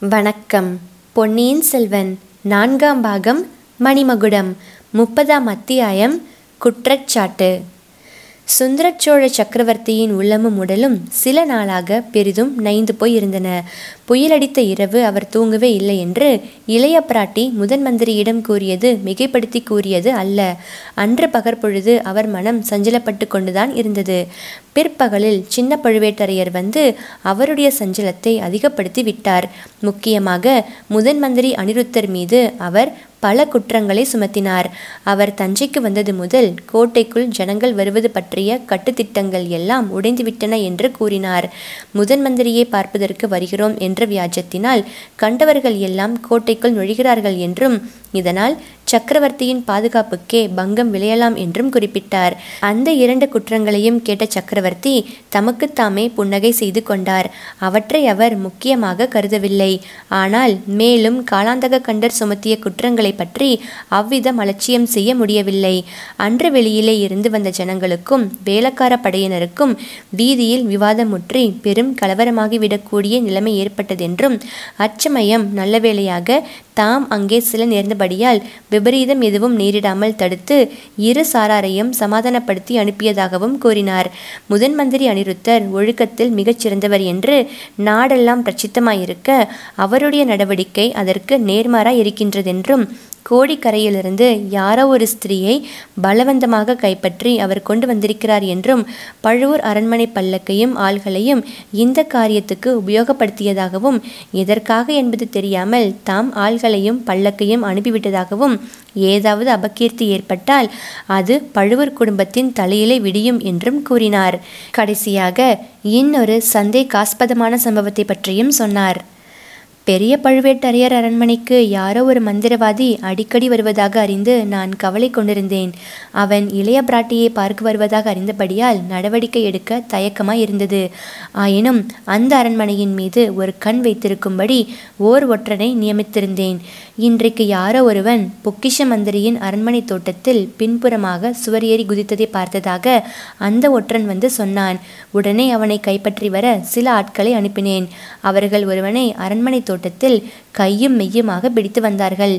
வணக்கம். பொன்னியின் செல்வன் நான்காம் பாகம் மணிமகுடம் முப்பதாம் அத்தியாயம் குற்றச்சாட்டு. சுந்தரச்சோழ சக்கரவர்த்தியின் உள்ளமும் உடலும் சில நாளாக பெரிதும் நைந்து போய் இருந்தன புயலடித்த இரவு அவர் தூங்கவே இல்லை என்று இளைய பிராட்டி முதன் மந்திரியிடம் கூறியது மிகைப்படுத்தி கூறியது அல்ல. அன்று பகற்பொழுது அவர் மனம் சஞ்சலப்பட்டு கொண்டுதான் இருந்தது. பிற்பகலில் சின்ன பழுவேட்டரையர் வந்து அவருடைய சஞ்சலத்தை அதிகப்படுத்தி விட்டார். முக்கியமாக முதன் மந்திரி அனிருத்தர் மீது அவர் பல குற்றங்களை சுமத்தினார். அவர் தஞ்சைக்கு வந்தது முதல் கோட்டைக்குள் ஜனங்கள் வருவது பற்றிய கட்டுத்திட்டங்கள் எல்லாம் உடைந்துவிட்டன என்று கூறினார். முதன் மந்திரியை பார்ப்பதற்கு வருகிறோம் என்ற வியாஜத்தினால் கண்டவர்கள் எல்லாம் கோட்டைக்குள் நுழைகிறார்கள் என்றும் இதனால் சக்கரவர்த்தியின் பாதுகாப்புக்கே பங்கம் விளையலாம் என்றும் குறிப்பிட்டார். அந்த இரண்டு குற்றங்களையும் கேட்ட சக்கரவர்த்தி தமக்குத்தாமே புன்னகை செய்து கொண்டார். அவற்றை அவர் முக்கியமாக கருதவில்லை. ஆனால் மேலும் காலாந்தக கண்டர் சுமத்திய குற்றங்களை பற்றி அவ்விதம் அலட்சியம் செய்ய முடியவில்லை. அன்று வெளியிலே இருந்து வந்த ஜனங்களுக்கும் வேலக்கார படையினருக்கும் வீதியில் விவாதமுற்றி பெரும் கலவரமாகிவிடக்கூடிய நிலைமை ஏற்பட்டதென்றும் அச்சமயம் நல்ல வேளையாக தாம் அங்கே சில நேர்ந்தபடியால் விபரீதம் எதுவும் நேரிடாமல் தடுத்து இரு சாராரையும் சமாதானப்படுத்தி அனுப்பியதாகவும் கூறினார். முதன் மந்திரி அனிருத்தர் ஒழுக்கத்தில் மிகச்சிறந்தவர் என்று நாடெல்லாம் பிரச்சித்தமாயிருக்க அவருடைய நடவடிக்கை அதற்கு நேர்மாறாய் இருக்கின்றதென்றும் கோடிக்கரையிலிருந்து யாரோ ஒரு ஸ்திரீயை பலவந்தமாக கைப்பற்றி அவர் கொண்டு வந்திருக்கிறார் என்றும் பழுவூர் அரண்மனை பல்லக்கையும் ஆள்களையும் இந்த காரியத்துக்கு உபயோகப்படுத்தியதாகவும் எதற்காக என்பது தெரியாமல் தாம் ஆள்களையும் பல்லக்கையும் அனுப்பிவிட்டதாகவும் ஏதாவது அபகீர்த்தி ஏற்பட்டால் அது பழுவூர் குடும்பத்தின் தலையிலே விடியும் என்றும் கூறினார். கடைசியாக இன்னொரு சந்தேகாஸ்பதமான சம்பவத்தை பற்றியும் சொன்னார். பெரிய பழுவேட்டரையர் அரண்மனைக்கு யாரோ ஒரு மந்திரவாதி அடிக்கடி வருவதாக அறிந்து நான் கவலை கொண்டிருந்தேன். அவன் இளைய பிராட்டியை பார்க்க வருவதாக அறிந்தபடியால் நடவடிக்கை எடுக்க தயக்கமாய் இருந்தது. ஆயினும் அந்த அரண்மனையின் மீது ஒரு கண் வைத்திருக்கும்படி ஓர் ஒற்றனை நியமித்திருந்தேன். இன்றைக்கு யாரோ ஒருவன் பொக்கிஷ மந்திரியின் அரண்மனை தோட்டத்தில் பின்புறமாக சுவர் ஏறி குதித்ததை பார்த்ததாக அந்த ஒற்றன் வந்து சொன்னான். உடனே அவனை கைப்பற்றி வர சில ஆட்களை அனுப்பினேன். அவர்கள் ஒருவனை அரண்மனை தோட்டத்தில் கையும் மெய்யுமாக பிடித்து வந்தார்கள்.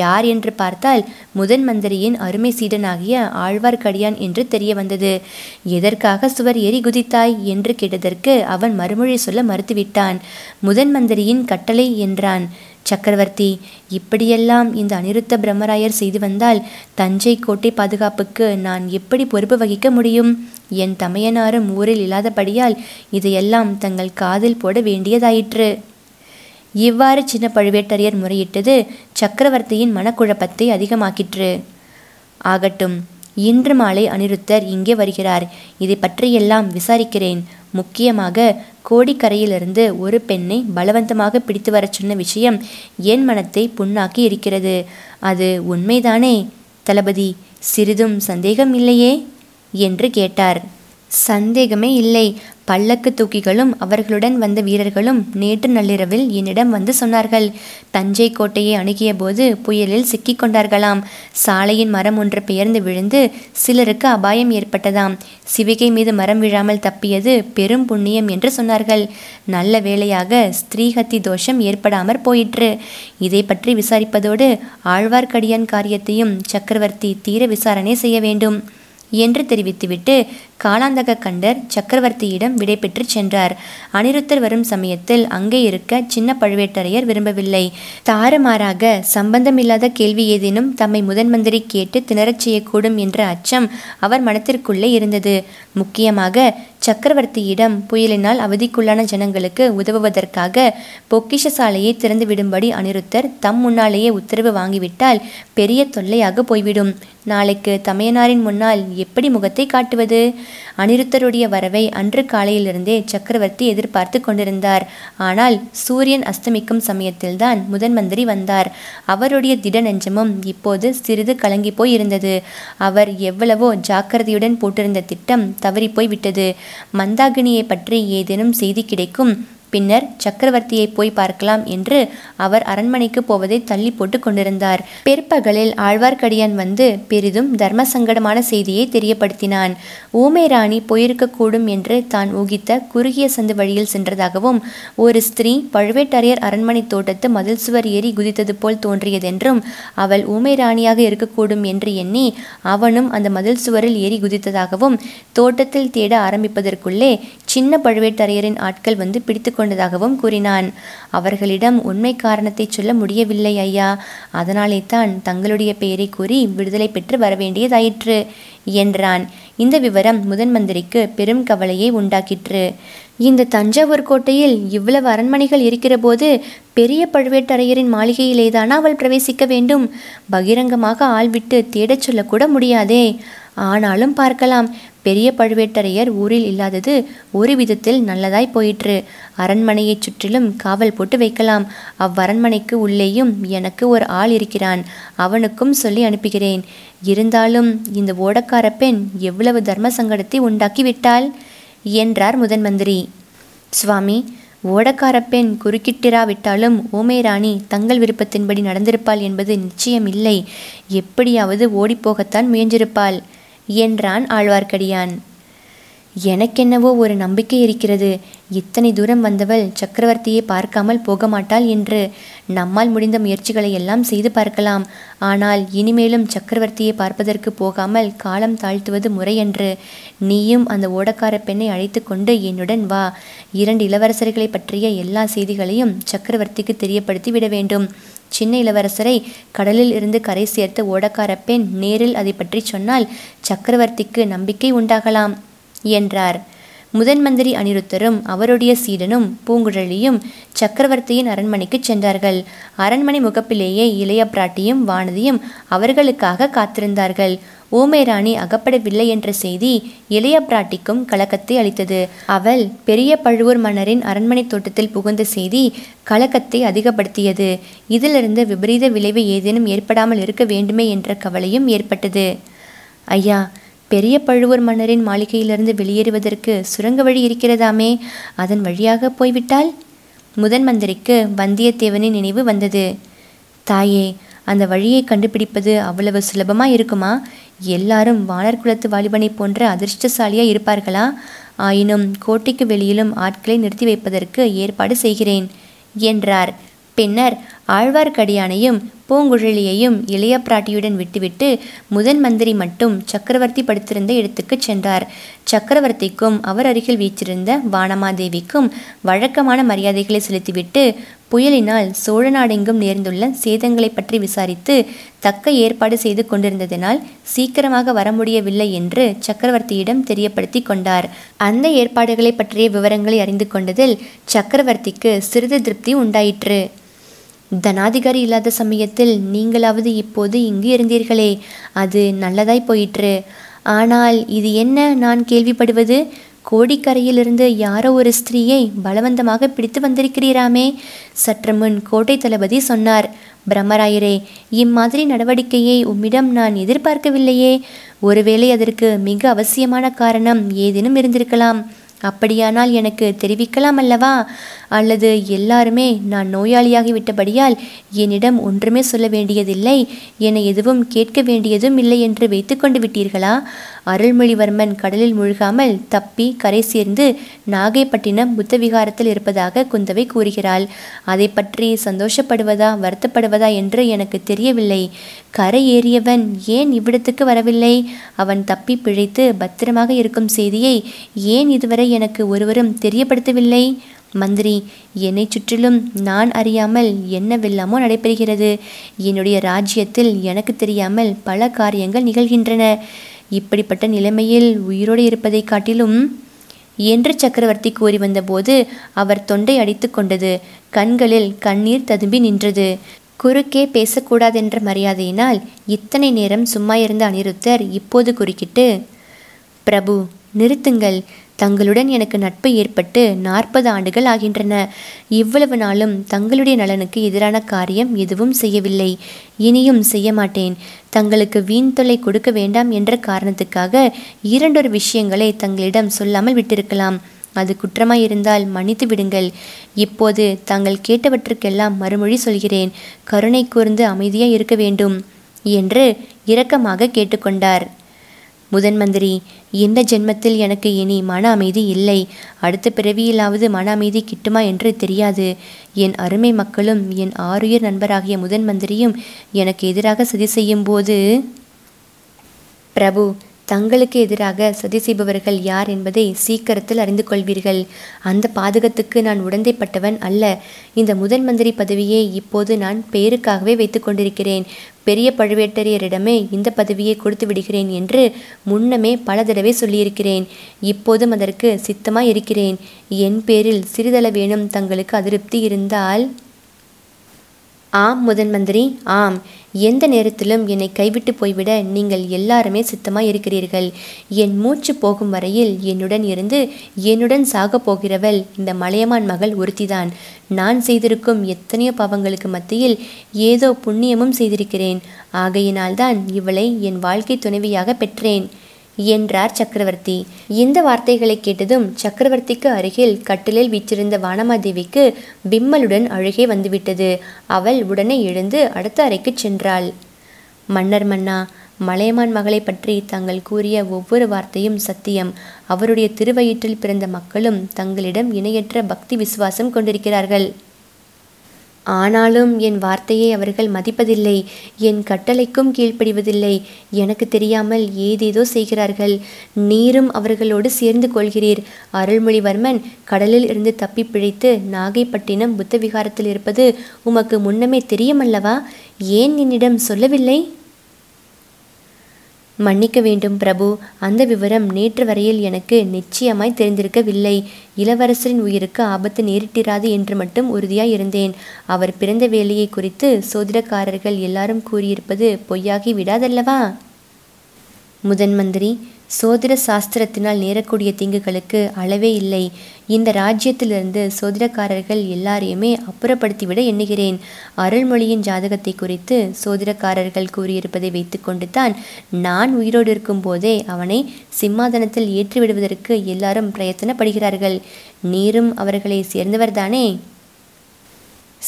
யார் என்று பார்த்தால் முதன் மந்திரியின் அருமை சீடனாகிய ஆழ்வார்க்கடியான் என்று தெரிய வந்தது. எதற்காக சுவர் எரி குதித்தாய் என்று கேட்டதற்கு அவன் மறுமொழி சொல்ல மறுத்துவிட்டான். முதன் மந்திரியின் கட்டளை என்றான். சக்கரவர்த்தி இப்படியெல்லாம் இந்த அனிருத்த பிரம்மராயர் செய்து வந்தால் தஞ்சை கோட்டை பாதுகாப்புக்கு நான் எப்படி பொறுப்பு வகிக்க முடியும்? என் தமையனாரும் ஊரில் இல்லாதபடியால் இதையெல்லாம் தங்கள் காதில் போட வேண்டியதாயிற்று. இவ்வாறு சின்ன பழுவேட்டரையர் முறையிட்டது சக்கரவர்த்தியின் மனக்குழப்பத்தை அதிகமாக்கிற்று. ஆகட்டும் இன்று மாலை அனிருத்தர் இங்கே வருகிறார். இதை பற்றியெல்லாம் விசாரிக்கிறேன். முக்கியமாக கோடிக்கரையிலிருந்து ஒரு பெண்ணை பலவந்தமாக பிடித்து வரச் சொன்ன விஷயம் என் மனத்தை புண்ணாக்கி இருக்கிறது. அது உண்மைதானே? தளபதி சிறிதும் சந்தேகம் இல்லையே? என்று கேட்டார். சந்தேகமே இல்லை. பல்லக்கு தூக்கிகளும் அவர்களுடன் வந்த வீரர்களும் நேற்று நள்ளிரவில் என்னிடம் வந்து சொன்னார்கள். தஞ்சை கோட்டையை அணுகிய போது புயலில் சிக்கிக் கொண்டார்களாம். சாலையின் மரம் ஒன்று பெயர்ந்து விழுந்து சிலருக்கு அபாயம் ஏற்பட்டதாம். சிவிகை மீது மரம் விழாமல் தப்பியது பெரும் புண்ணியம் என்று சொன்னார்கள். நல்ல வேளையாக ஸ்திரீகத்தி தோஷம் ஏற்படாமற் போயிற்று. இதை பற்றி விசாரிப்பதோடு ஆழ்வார்க்கடியான் காரியத்தையும் சக்கரவர்த்தி தீர விசாரணை செய்ய வேண்டும். என்று தெரிவித்துவிட்டு காலாந்தக கண்டர் சக்கரவர்த்தியிடம் விடைபெற்று சென்றார். அனிருத்தர் வரும் சமயத்தில் அங்கே இருக்க சின்ன பழுவேட்டரையர் விரும்பவில்லை. தாறுமாறாக சம்பந்தமில்லாத கேள்வி ஏதேனும் தம்மை முதன் மந்திரி கேட்டு திணறச் செய்யக்கூடும் என்ற அச்சம் அவர் மனத்திற்குள்ளே இருந்தது. முக்கியமாக சக்கரவர்த்தியிடம் புயலினால் அவதிக்குள்ளான ஜனங்களுக்கு உதவுவதற்காக பொக்கிஷ சாலையை திறந்து விடும்படி அனிருத்தர் தம் முன்னாலேயே உத்தரவு வாங்கிவிட்டால் பெரிய தொல்லையாக போய்விடும். நாளைக்கு தமையனாரின் முன்னால் எப்படி முகத்தை காட்டுவது? அனிருத்தருடைய வரவை அன்று காலையிலிருந்தே சக்கரவர்த்தி எதிர்பார்த்து கொண்டிருந்தார். ஆனால் சூரியன் அஸ்தமிக்கும் சமயத்தில்தான் முதன் மந்திரி வந்தார். அவருடைய திட நெஞ்சமும் இப்போது சிறிது கலங்கி போய் இருந்தது அவர் எவ்வளவோ ஜாக்கிரதையுடன் போட்டிருந்த திட்டம் தவறிப்போய் விட்டது மந்தாகினியை பற்றி ஏதேனும் செய்தி கிடைக்கும்? பின்னர் சக்கரவர்த்தியை போய் பார்க்கலாம் என்று அவர் அரண்மனைக்கு போவதை தள்ளி போட்டு கொண்டிருந்தார். பிற்பகலில் ஆழ்வார்க்கடியான் வந்து பெரிதும் தர்ம சங்கடமான செய்தியை தெரியப்படுத்தினான். ஊமை ராணி போயிருக்கக்கூடும் என்று தான் ஊகித்த குறுகிய சந்து வழியில் சென்றதாகவும் ஒரு ஸ்திரீ பழுவேட்டரையர் அரண்மனை தோட்டத்து மதில் சுவர் ஏறி குதித்தது போல் தோன்றியதென்றும் அவள் ஊமை ராணியாக இருக்கக்கூடும் என்று எண்ணி அவனும் அந்த மதில் சுவரில் ஏறி குதித்ததாகவும் தோட்டத்தில் தேட ஆரம்பிப்பதற்குள்ளே சின்ன பழுவேட்டரையரின் ஆட்கள் வந்து பிடித்து கொண்டதாகவும் கூறினான். அவர்களிடம் உண்மை காரணத்தை சொல்ல முடியவில்லை ஐயா. அதனாலே தான் தங்களுடைய பெயரை கூறி விடுதலை பெற்று வரவேண்டியதாயிற்று என்றான். இந்த விவரம் முதன் மந்திரிக்கு பெரும் கவலையை உண்டாக்கிற்று. இந்த தஞ்சாவூர் கோட்டையில் இவ்வளவு அரண்மனைகள் இருக்கிறபோது பெரிய பழுவேட்டரையரின் மாளிகையிலேதானா அவள் பிரவேசிக்க வேண்டும்? பகிரங்கமாக ஆள்விட்டு தேடச் சொல்லக்கூட முடியாதே. ஆனாலும் பார்க்கலாம். பெரிய பழுவேட்டரையர் ஊரில் இல்லாதது ஒரு விதத்தில் நல்லதாய் போயிற்று. அரண்மனையைச் சுற்றிலும் காவல் போட்டு வைக்கலாம். அவ்வரண்மனைக்கு உள்ளேயும் எனக்கு ஒரு ஆள் இருக்கிறான். அவனுக்கும் சொல்லி அனுப்புகிறேன். இருந்தாலும் இந்த ஓடக்கார பெண் எவ்வளவு தர்ம சங்கடத்தை உண்டாக்கி விட்டாள் என்றார் முதன் மந்திரி. சுவாமி ஓடக்கார பெண் குறுக்கிட்டிராவிட்டாலும் ஊமை ராணி தங்கள் விருப்பத்தின்படி நடந்திருப்பாள் என்பது நிச்சயம் இல்லை எப்படியாவது ஓடிப்போகத்தான் முயன்றிருப்பாள். என்றான் ஆழ்வார்க்கடியான். எனக்கென்னவோ ஒரு நம்பிக்கை இருக்கிறது. இத்தனை தூரம் வந்தவள் சக்கரவர்த்தியை பார்க்காமல் போக மாட்டாள் என்று நம்மால் முடிந்த முயற்சிகளை எல்லாம் செய்து பார்க்கலாம். ஆனால் இனிமேலும் சக்கரவர்த்தியை பார்ப்பதற்கு போகாமல் காலம் தாழ்த்துவது முறையன்று நீயும் அந்த ஓடக்கார பெண்ணை அழைத்து கொண்டு என்னுடன் வா. இரண்டு இளவரசர்களை பற்றிய எல்லா செய்திகளையும் சக்கரவர்த்திக்கு தெரியப்படுத்தி விட வேண்டும். சின்ன இளவரசரை கடலில் இருந்து கரை சேர்த்த ஓடக்கார பெண் நேரில் அதை பற்றி சொன்னால் சக்கரவர்த்திக்கு நம்பிக்கை உண்டாகலாம் என்றார். முதன் மந்திரி அனிருத்தரும் அவருடைய சீடனும் பூங்குழலியும் சக்கரவர்த்தியின் அரண்மனைக்கு சென்றார்கள். அரண்மனை முகப்பிலேயே இளைய பிராட்டியும் வானதியும் அவர்களுக்காக காத்திருந்தார்கள். ஊமை ராணி அகப்படவில்லை என்ற செய்தி இளைய பிராட்டிக்கும் கலக்கத்தை அளித்தது. அவள் பெரிய பழுவூர் மன்னரின் அரண்மனை தோட்டத்தில் புகுந்த செய்தி கலக்கத்தை அதிகப்படுத்தியது. இதிலிருந்து விபரீத விளைவு ஏதேனும் ஏற்படாமல் இருக்க வேண்டுமே என்ற கவலையும் ஏற்பட்டது. ஐயா பெரிய பழுவூர் மன்னரின் மாளிகையிலிருந்து வெளியேறுவதற்கு சுரங்க வழி இருக்கிறதாமே. அதன் வழியாக போய்விட்டால்? முதன் மந்திரிக்கு வந்தியத்தேவனின் நினைவு வந்தது. தாயே அந்த வழியை கண்டுபிடிப்பது அவ்வளவு சுலபமா இருக்குமா எல்லாரும் வானர் குலத்து வாலிபனை போன்ற அதிர்ஷ்டசாலியா இருப்பார்களா? ஆயினும் கோட்டைக்கு வெளியிலும் ஆட்களை நிறுத்தி வைப்பதற்கு ஏற்பாடு செய்கிறேன் என்றார். பின்னர் ஆழ்வார்க்கடியானையும் பூங்குழலியையும் இளைய பிராட்டியுடன் விட்டுவிட்டு முதன் மந்திரி மட்டும் சக்கரவர்த்தி படுத்திருந்த இடத்துக்குச் சென்றார். சக்கரவர்த்திக்கும் அவர் அருகில் வீச்சிருந்த வானமாதேவிக்கும் வழக்கமான மரியாதைகளை செலுத்திவிட்டு புயலினால் சோழ நாடெங்கும் நேர்ந்துள்ள சேதங்களை பற்றி விசாரித்து தக்க ஏற்பாடு செய்து கொண்டிருந்ததினால் சீக்கிரமாக வர முடியவில்லை என்று சக்கரவர்த்தியிடம் தெரியப்படுத்தி கொண்டார். அந்த ஏற்பாடுகளை பற்றிய விவரங்களை அறிந்து கொண்டதில் சக்கரவர்த்திக்கு சிறிது திருப்தி உண்டாயிற்று. தனாதிகாரி இல்லாத சமயத்தில் நீங்களாவது இப்போது இங்கு இருந்தீர்களே அது நல்லதாய் போயிற்று. ஆனால் இது என்ன நான் கேள்விப்படுவது? கோடிக்கரையிலிருந்து யாரோ ஒரு ஸ்திரீயை பலவந்தமாக பிடித்து வந்திருக்கிறீராமே சற்று முன் கோட்டை தளபதி சொன்னார் பிரம்மராயரே இம்மாதிரி நடவடிக்கையை உம்மிடம் நான் எதிர்பார்க்கவில்லையே. ஒருவேளை அதற்கு மிக அவசியமான காரணம் ஏதேனும் இருந்திருக்கலாம். அப்படியானால் எனக்கு தெரிவிக்கலாம் அல்லவா? அல்லது எல்லாருமே நான் நோயாளியாகி விட்டபடியால் என்னிடம் ஒன்றுமே சொல்ல வேண்டியதில்லை. என்னை எதுவும் கேட்க வேண்டியதும் இல்லை என்று வைத்துக்கொண்டு விட்டீர்களா? அருள்மொழிவர்மன் கடலில் முழுகாமல் தப்பி கரை சேர்ந்து நாகைப்பட்டினம் புத்த விகாரத்தில் இருப்பதாக குந்தவை கூறுகிறாள். அதை பற்றி சந்தோஷப்படுவதா வருத்தப்படுவதா என்று எனக்கு தெரியவில்லை. கரை ஏறியவன் ஏன் இவ்விடத்துக்கு வரவில்லை? அவன் தப்பி பிழைத்து பத்திரமாக இருக்கும் செய்தியை ஏன் இதுவரை எனக்கு ஒருவரும் தெரியப்படுத்தவில்லை? மந்திரி என்னை சுற்றிலும் நான் அறியாமல் என்னவெல்லாமோ நடைபெறுகிறது. என்னுடைய ராஜ்யத்தில் எனக்கு தெரியாமல் பல காரியங்கள் நிகழ்கின்றன. இப்படிப்பட்ட நிலைமையில் உயிரோடு இருப்பதை காட்டிலும் என்று சக்கரவர்த்தி கூறி வந்தபோது அவர் தொண்டை அடித்து கொண்டது. கண்களில் கண்ணீர் ததும்பி நின்றது. குறுக்கே பேசக்கூடாதென்ற மரியாதையினால் இத்தனை நேரம் சும்மா இருந்த அனிருத்தர் இப்போது குறுக்கிட்டு பிரபு நிறுத்துங்கள். தங்களுடன் எனக்கு நட்பு ஏற்பட்டு நாற்பது ஆண்டுகள் ஆகின்றன. இவ்வளவு நாளும் தங்களுடைய நலனுக்கு எதிரான காரியம் எதுவும் செய்யவில்லை. இனியும் செய்ய மாட்டேன். தங்களுக்கு வீண் தொல்லை கொடுக்க வேண்டாம் என்ற காரணத்துக்காக இரண்டொரு விஷயங்களை தங்களிடம் சொல்லாமல் விட்டிருக்கலாம். அது குற்றமாயிருந்தால் மன்னித்து விடுங்கள். இப்போது தாங்கள் கேட்டவற்றுக்கெல்லாம் மறுமொழி சொல்கிறேன். கருணை கூர்ந்து அமைதியாய் இருக்க வேண்டும் என்று இரக்கமாக கேட்டுக்கொண்டார். முதன் மந்திரி இந்த ஜென்மத்தில் எனக்கு இனி மன அமைதி இல்லை. அடுத்த பிறவியிலாவது மன அமைதி கிட்டுமா என்று தெரியாது. என் அருமை மக்களும் என் ஆறுயிர் நண்பராகிய முதன் மந்திரியும் எனக்கு எதிராக சதி செய்யும் போது பிரபு தங்களுக்கு எதிராக சதி செய்பவர்கள் யார் என்பதை சீக்கிரத்தில் அறிந்து கொள்வீர்கள். அந்த பாதகத்துக்கு நான் உடந்தைப்பட்டவன் அல்ல. இந்த முதன் மந்திரி பதவியை இப்போது நான் பெயருக்காகவே வைத்து கொண்டிருக்கிறேன். பெரிய பழுவேட்டரையரிடமே இந்த பதவியை கொடுத்து விடுகிறேன் என்று முன்னமே பல தடவை சொல்லியிருக்கிறேன். இப்போதும் அதற்கு சித்தமாய் இருக்கிறேன். என் பேரில் சிறிதளவேனும் தங்களுக்கு அதிருப்தி இருந்தால் ஆம் முதன் மந்திரி ஆம். எந்த நேரத்திலும் என்னை கைவிட்டு போய்விட நீங்கள் எல்லாருமே சித்தமாய் இருக்கிறீர்கள். என் மூச்சு போகும் வரையில் என்னுடன் இருந்து என்னுடன் சாகப் போகிறவள் இந்த மலையமான் மகள் ஒருத்திதான். நான் செய்திருக்கும் எத்தனையோ பாவங்களுக்கு மத்தியில் ஏதோ புண்ணியமும் செய்திருக்கிறேன். ஆகையினால்தான் இவளை என் வாழ்க்கை துணைவியாக பெற்றேன். என்றார் சக்கரவர்த்தி. இந்த வார்த்தைகளை கேட்டதும் சக்கரவர்த்திக்கு அருகில் கட்டிலில் வீற்றிருந்த வானமாதேவிக்கு பிம்மலுடன் அழுகே வந்துவிட்டது. அவள் உடனே எழுந்து அடுத்த அறைக்கு சென்றாள். மன்னர் மன்னா மலையமான் மகளை பற்றி தாங்கள் கூறிய ஒவ்வொரு வார்த்தையும் சத்தியம். அவருடைய திருவயிற்றில் பிறந்த மக்களும் தங்களிடம் இணையற்ற பக்தி விசுவாசம் கொண்டிருக்கிறார்கள். ஆனாலும் என் வார்த்தையை அவர்கள் மதிப்பதில்லை என் கட்டளைக்கும் கீழ்ப்படிவதில்லை. எனக்கு தெரியாமல் ஏதேதோ செய்கிறார்கள். நீரும் அவர்களோடு சேர்ந்து கொள்கிறீர். அருள்மொழிவர்மன் கடலில் இருந்து தப்பி பிழைத்து நாகைப்பட்டினம் புத்த விகாரத்தில் இருப்பது உமக்கு முன்னமே தெரியுமல்லவா? ஏன் என்னிடம் சொல்லவில்லை? மன்னிக்க வேண்டும் பிரபு. அந்த விவரம் நேற்று வரையில் எனக்கு நிச்சயமாய் தெரிந்திருக்கவில்லை. இளவரசரின் உயிருக்கு ஆபத்து நேரிட்டிராது என்று மட்டும் உறுதியாய் இருந்தேன். அவர் பிறந்த வேலையை குறித்து சோதிடக்காரர்கள் எல்லாரும் கூறியிருப்பது பொய்யாகி விடாதல்லவா? முதன் மந்திரி சோதிர சாஸ்திரத்தினால் நேரக்கூடிய தீங்குகளுக்கு அளவே இல்லை. இந்த ராஜ்யத்திலிருந்து சோதிடக்காரர்கள் எல்லாரையுமே அப்புறப்படுத்திவிட எண்ணுகிறேன். அருள்மொழியின் ஜாதகத்தை குறித்து சோதிடக்காரர்கள் கூறியிருப்பதை வைத்துக்கொண்டு தான் நான் உயிரோடு இருக்கும்போதே அவனை சிம்மாதனத்தில் ஏற்றிவிடுவதற்கு எல்லாரும் பிரயத்தனப்படுகிறார்கள். நீரும் அவர்களை சேர்ந்தவர்தானே?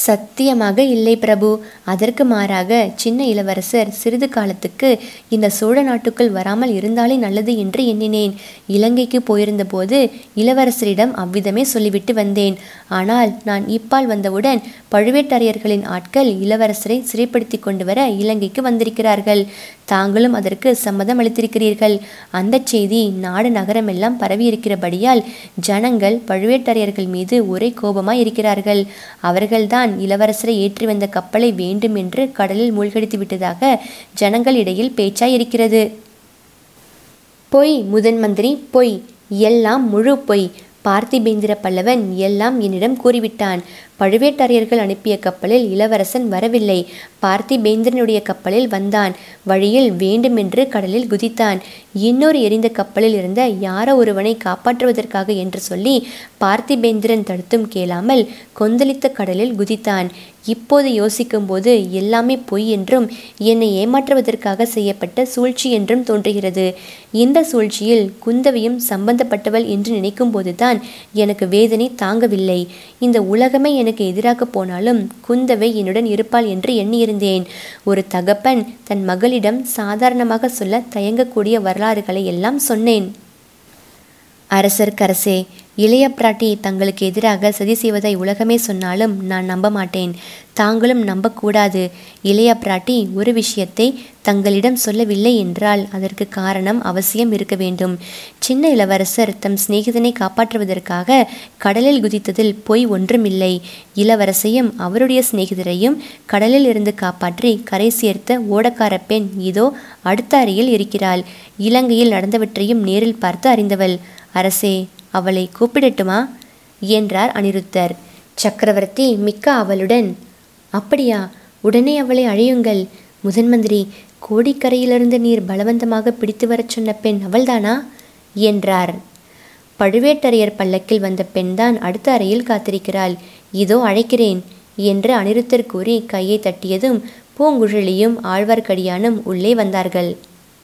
சத்தியமாக இல்லை பிரபு. அதற்கு மாறாக சின்ன இளவரசர் சிறிது காலத்துக்கு இந்த சோழ நாட்டுக்குள் வராமல் இருந்தாலே நல்லது என்று எண்ணினேன். இலங்கைக்கு போயிருந்தபோது இளவரசரிடம் அவ்விதமே சொல்லிவிட்டு வந்தேன். ஆனால் நான் இப்பால் வந்தவுடன் பழுவேட்டரையர்களின் ஆட்கள் இளவரசரை சிறைப்படுத்தி கொண்டு வர இலங்கைக்கு வந்திருக்கிறார்கள். தாங்களும் அதற்கு சம்மதம் அளித்திருக்கிறீர்கள் அந்த செய்தி நாடு நகரமெல்லாம் பரவியிருக்கிறபடியால் ஜனங்கள் பழுவேட்டரையர்கள் மீது ஒரே கோபமாய் இருக்கிறார்கள் அவர்கள்தான் இளவரசரை ஏற்றி வந்த கப்பலை வேண்டும் என்று கடலில் மூழ்கடித்து விட்டதாக ஜனங்களிடையில் பேச்சாய் இருக்கிறது பொய் முதன் மந்திரி பொய். எல்லாம் முழு பொய். பார்த்திபேந்திர பல்லவன் எல்லாம் என்னிடம் கூறிவிட்டான். பழுவேட்டரையர்கள் அனுப்பிய கப்பலில் இளவரசன் வரவில்லை. பார்த்திபேந்திரனுடைய கப்பலில் வந்தான். வழியில் வேண்டுமென்று கடலில் குதித்தான். இன்னொரு எரிந்த கப்பலில் இருந்த யாரோ ஒருவனை காப்பாற்றுவதற்காக என்று சொல்லி பார்த்திபேந்திரன் தடுத்தும் கேளாமல் கொந்தளித்த கடலில் குதித்தான். இப்போது யோசிக்கும்போது எல்லாமே பொய் என்றும் என்னை ஏமாற்றுவதற்காக செய்யப்பட்ட சூழ்ச்சி என்றும் தோன்றுகிறது. இந்த சூழ்ச்சியில் குந்தவியும் சம்பந்தப்பட்டவள் என்று நினைக்கும் போதுதான் எனக்கு வேதனை தாங்கவில்லை. இந்த உலகமே எனக்கு எதிராக போனாலும் குந்தவை என்னுடன் இருப்பாள் என்று எண்ணியிருந்தேன். ஒரு தகப்பன் தன் மகளிடம் சாதாரணமாக சொல்ல தயங்கக்கூடிய வரலாறுகளை எல்லாம் சொன்னேன். அரசர்க்கரசே இளைய பிராட்டி தங்களுக்கு எதிராக சதி செய்வதை உலகமே சொன்னாலும் நான் நம்ப மாட்டேன். தாங்களும் நம்பக்கூடாது. இளைய பிராட்டி ஒரு விஷயத்தை தங்களிடம் சொல்லவில்லை என்றால் அதற்கு காரணம் அவசியம் இருக்க வேண்டும். சின்ன இளவரசர் தம் சிநேகிதனை காப்பாற்றுவதற்காக கடலில் குதித்ததில் பொய் ஒன்றுமில்லை. இளவரசையும் அவருடைய சிநேகிதரையும் கடலில் இருந்து காப்பாற்றி கரை சேர்த்த ஓடக்கார பெண் இதோ அடுத்த அறையில் இருக்கிறாள். இலங்கையில் நடந்தவற்றையும் நேரில் பார்த்து அறிந்தவள். அரசே அவளை கூப்பிடட்டுமா? என்றார் அனிருத்தர். சக்கரவர்த்தி மிக்க அவளுடன் அப்படியா உடனே அவளை அழையுங்கள். முதன்மந்திரி கோடிக்கரையிலிருந்து நீர் பலவந்தமாக பிடித்து வரச் சொன்ன பெண் அவள்தானா? என்றார். பழுவேட்டரையர் பல்லக்கில் வந்த பெண்தான் அடுத்த அறையில் காத்திருக்கிறாள். இதோ அழைக்கிறேன் என்று அனிருத்தர் கூறி கையை தட்டியதும் பூங்குழலியும் ஆழ்வார்க்கடியானும் உள்ளே வந்தார்கள்.